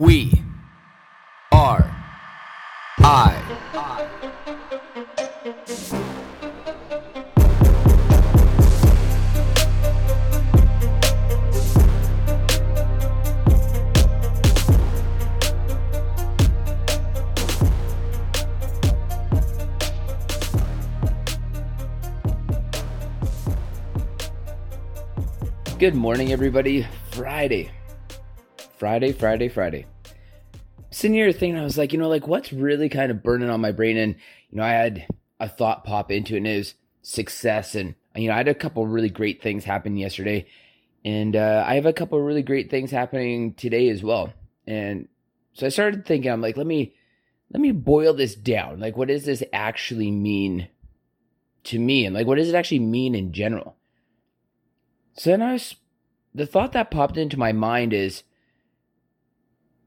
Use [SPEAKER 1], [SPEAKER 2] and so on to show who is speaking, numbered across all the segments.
[SPEAKER 1] We are I. Good morning, everybody. Friday. Friday, Friday, Friday. Sitting here thinking, I was like, you know, like what's really kind of burning on my brain? And, you know, I had a thought pop into it and it was success. And, you know, I had a couple really great things happen yesterday. And uh, I have a couple really great things happening today as well. And so I started thinking, I'm like, let me, let me boil this down. Like, what does this actually mean to me? And like, what does it actually mean in general? So then I was, the thought that popped into my mind is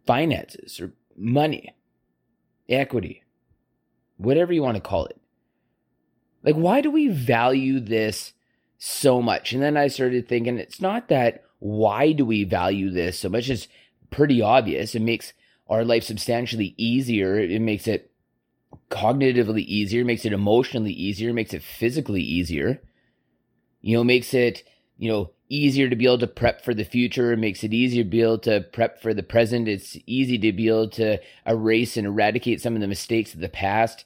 [SPEAKER 1] finances or money, equity, whatever you want to call it. Like, why do we value this so much? And then I started thinking, it's not that why do we value this so much? It's pretty obvious. It makes our life substantially easier. It makes it cognitively easier, makes it emotionally easier, makes it physically easier. You know, makes it you know, easier to be able to prep for the future. It makes it easier to be able to prep for the present. It's easy to be able to erase and eradicate some of the mistakes of the past.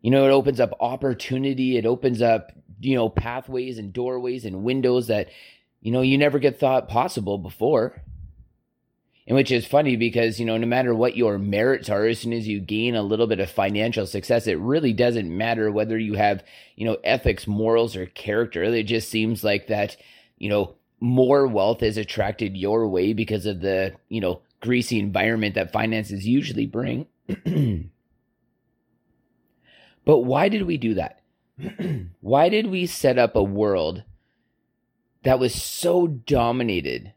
[SPEAKER 1] You know, it opens up opportunity. It opens up, you know, pathways and doorways and windows that, you know, you never get thought possible before. And which is funny because, you know, no matter what your merits are, as soon as you gain a little bit of financial success, it really doesn't matter whether you have, you know, ethics, morals, or character. It just seems like that, you know, more wealth is attracted your way because of the, you know, greasy environment that finances usually bring. but why did we do that? why did we set up a world that was so dominated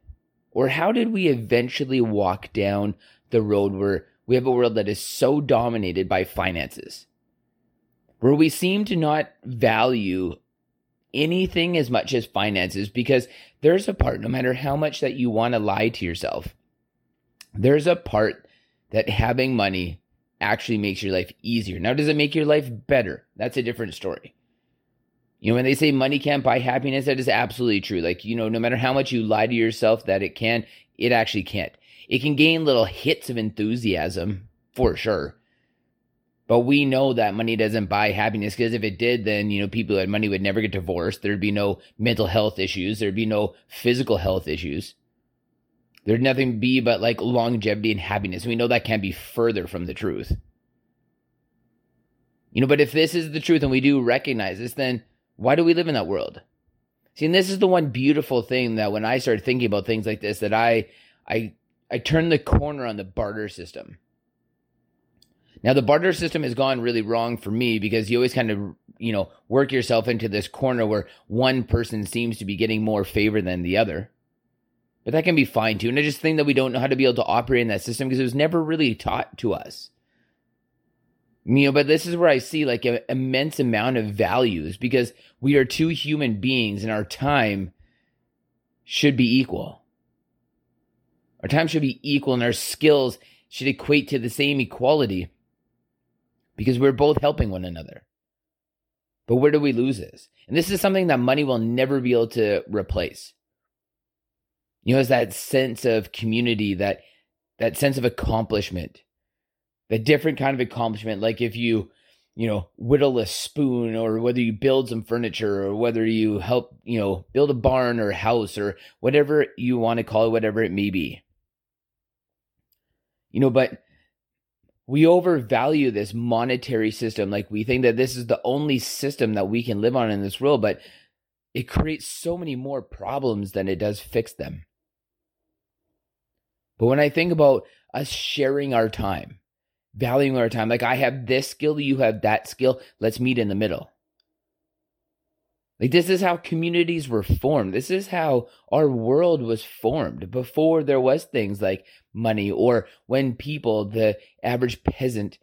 [SPEAKER 1] or how did we eventually walk down the road where we have a world that is so dominated by finances? Where we seem to not value anything as much as finances because there's a part, no matter how much that you want to lie to yourself, there's a part that having money actually makes your life easier. Now, does it make your life better? That's a different story. You know, when they say money can't buy happiness, that is absolutely true. Like, you know, no matter how much you lie to yourself that it can, it actually can't. It can gain little hits of enthusiasm for sure. But we know that money doesn't buy happiness because if it did, then, you know, people who had money would never get divorced. There'd be no mental health issues. There'd be no physical health issues. There'd nothing be but like longevity and happiness. We know that can't be further from the truth. You know, but if this is the truth and we do recognize this, then why do we live in that world? See, and this is the one beautiful thing that when I started thinking about things like this, that I I I turned the corner on the barter system. Now the barter system has gone really wrong for me because you always kind of, you know, work yourself into this corner where one person seems to be getting more favor than the other. But that can be fine too. And I just think that we don't know how to be able to operate in that system because it was never really taught to us. You know, but this is where I see like an immense amount of values because we are two human beings and our time should be equal. Our time should be equal and our skills should equate to the same equality because we're both helping one another. But where do we lose this? And this is something that money will never be able to replace. You know, it's that sense of community, that that sense of accomplishment a different kind of accomplishment. Like if you, you know, whittle a spoon or whether you build some furniture or whether you help, you know, build a barn or house or whatever you want to call it, whatever it may be. You know, but we overvalue this monetary system. Like we think that this is the only system that we can live on in this world, but it creates so many more problems than it does fix them. But when I think about us sharing our time, valuing our time. Like I have this skill, you have that skill. Let's meet in the middle. Like this is how communities were formed. This is how our world was formed before there was things like money or when people, the average peasant,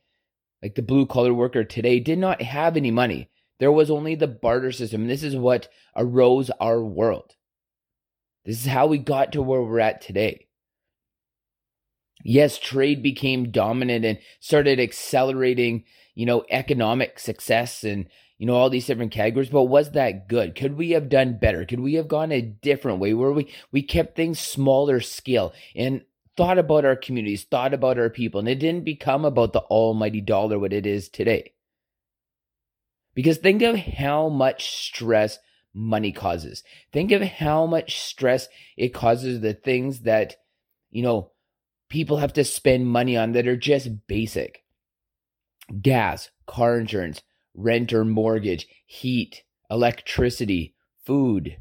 [SPEAKER 1] like the blue collar worker today did not have any money. There was only the barter system. This is what arose our world. This is how we got to where we're at today. Yes, trade became dominant and started accelerating, you know, economic success and, you know, all these different categories, but was that good? Could we have done better? Could we have gone a different way where we, we kept things smaller scale and thought about our communities, thought about our people, and it didn't become about the almighty dollar what it is today? Because think of how much stress money causes. Think of how much stress it causes the things that, you know, people have to spend money on that are just basic gas, car insurance, rent or mortgage, heat, electricity, food,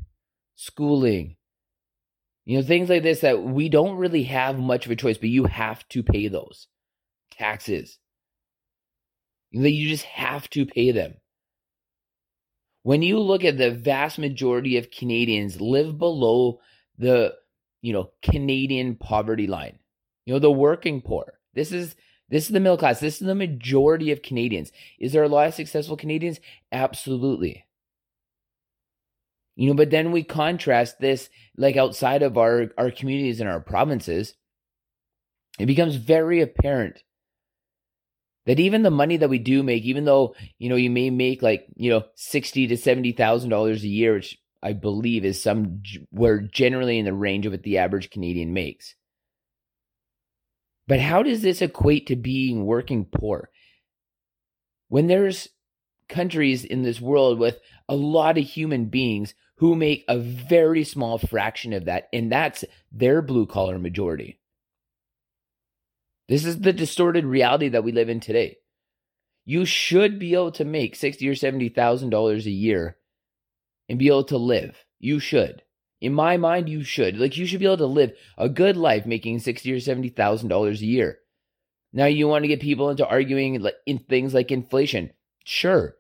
[SPEAKER 1] schooling. You know, things like this that we don't really have much of a choice, but you have to pay those taxes. You just have to pay them. When you look at the vast majority of Canadians live below the, you know, Canadian poverty line. You know, the working poor. This is this is the middle class. This is the majority of Canadians. Is there a lot of successful Canadians? Absolutely. You know, but then we contrast this like outside of our, our communities and our provinces. It becomes very apparent that even the money that we do make, even though, you know, you may make like, you know, sixty to seventy thousand dollars a year, which I believe is somewhere generally in the range of what the average Canadian makes. But how does this equate to being working poor? When there's countries in this world with a lot of human beings who make a very small fraction of that, and that's their blue collar majority. This is the distorted reality that we live in today. You should be able to make sixty or seventy thousand dollars a year and be able to live. You should. In my mind, you should. Like you should be able to live a good life making sixty or seventy thousand dollars a year. Now you want to get people into arguing in things like inflation. Sure.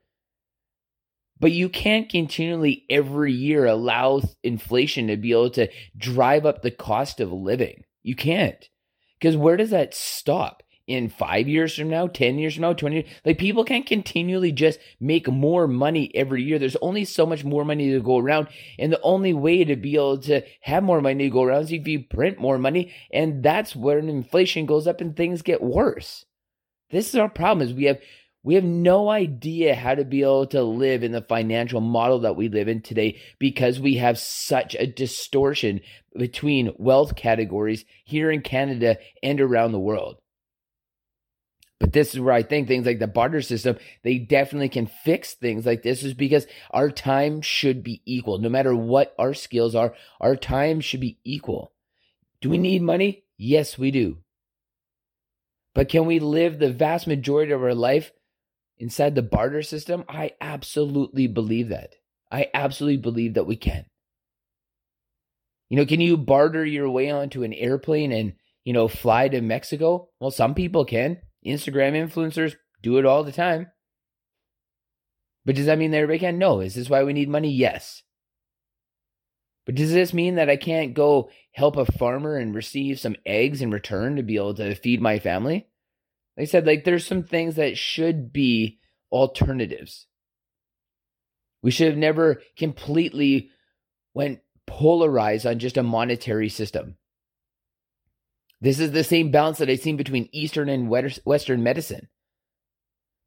[SPEAKER 1] But you can't continually every year allow inflation to be able to drive up the cost of living. You can't. Because where does that stop? In five years from now, 10 years from now, 20 years. Like people can't continually just make more money every year. There's only so much more money to go around. And the only way to be able to have more money to go around is if you print more money. And that's when inflation goes up and things get worse. This is our problem is we have we have no idea how to be able to live in the financial model that we live in today because we have such a distortion between wealth categories here in Canada and around the world. But this is where I think things like the barter system, they definitely can fix things like this, is because our time should be equal. No matter what our skills are, our time should be equal. Do we need money? Yes, we do. But can we live the vast majority of our life inside the barter system? I absolutely believe that. I absolutely believe that we can. You know, can you barter your way onto an airplane and, you know, fly to Mexico? Well, some people can. Instagram influencers do it all the time. But does that mean that everybody can? No. Is this why we need money? Yes. But does this mean that I can't go help a farmer and receive some eggs in return to be able to feed my family? Like I said, like there's some things that should be alternatives. We should have never completely went polarized on just a monetary system. This is the same balance that I've seen between Eastern and Western medicine.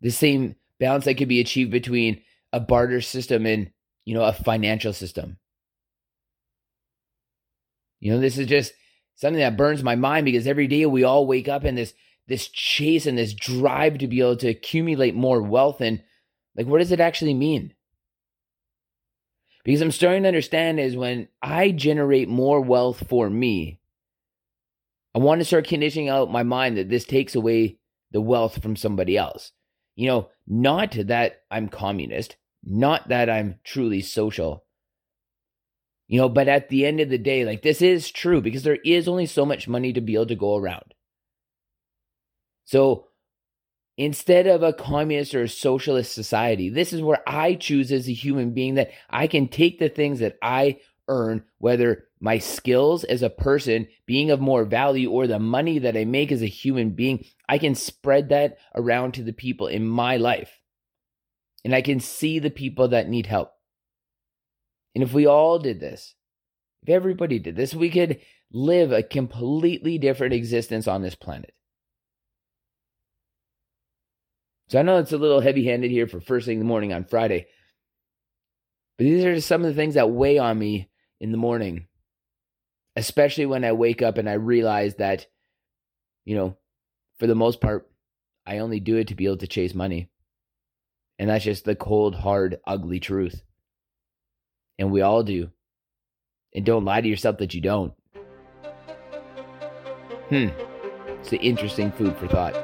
[SPEAKER 1] The same balance that could be achieved between a barter system and, you know, a financial system. You know, this is just something that burns my mind because every day we all wake up in this this chase and this drive to be able to accumulate more wealth and like what does it actually mean? Because I'm starting to understand is when I generate more wealth for me, I want to start conditioning out my mind that this takes away the wealth from somebody else. You know, not that I'm communist, not that I'm truly social. You know, but at the end of the day, like this is true because there is only so much money to be able to go around. So instead of a communist or a socialist society, this is where I choose as a human being that I can take the things that I earn, whether my skills as a person being of more value or the money that I make as a human being, I can spread that around to the people in my life. And I can see the people that need help. And if we all did this, if everybody did this, we could live a completely different existence on this planet. So I know it's a little heavy handed here for first thing in the morning on Friday, but these are just some of the things that weigh on me in the morning, especially when I wake up and I realize that, you know, for the most part, I only do it to be able to chase money. And that's just the cold, hard, ugly truth. And we all do. And don't lie to yourself that you don't. Hmm. It's the interesting food for thought.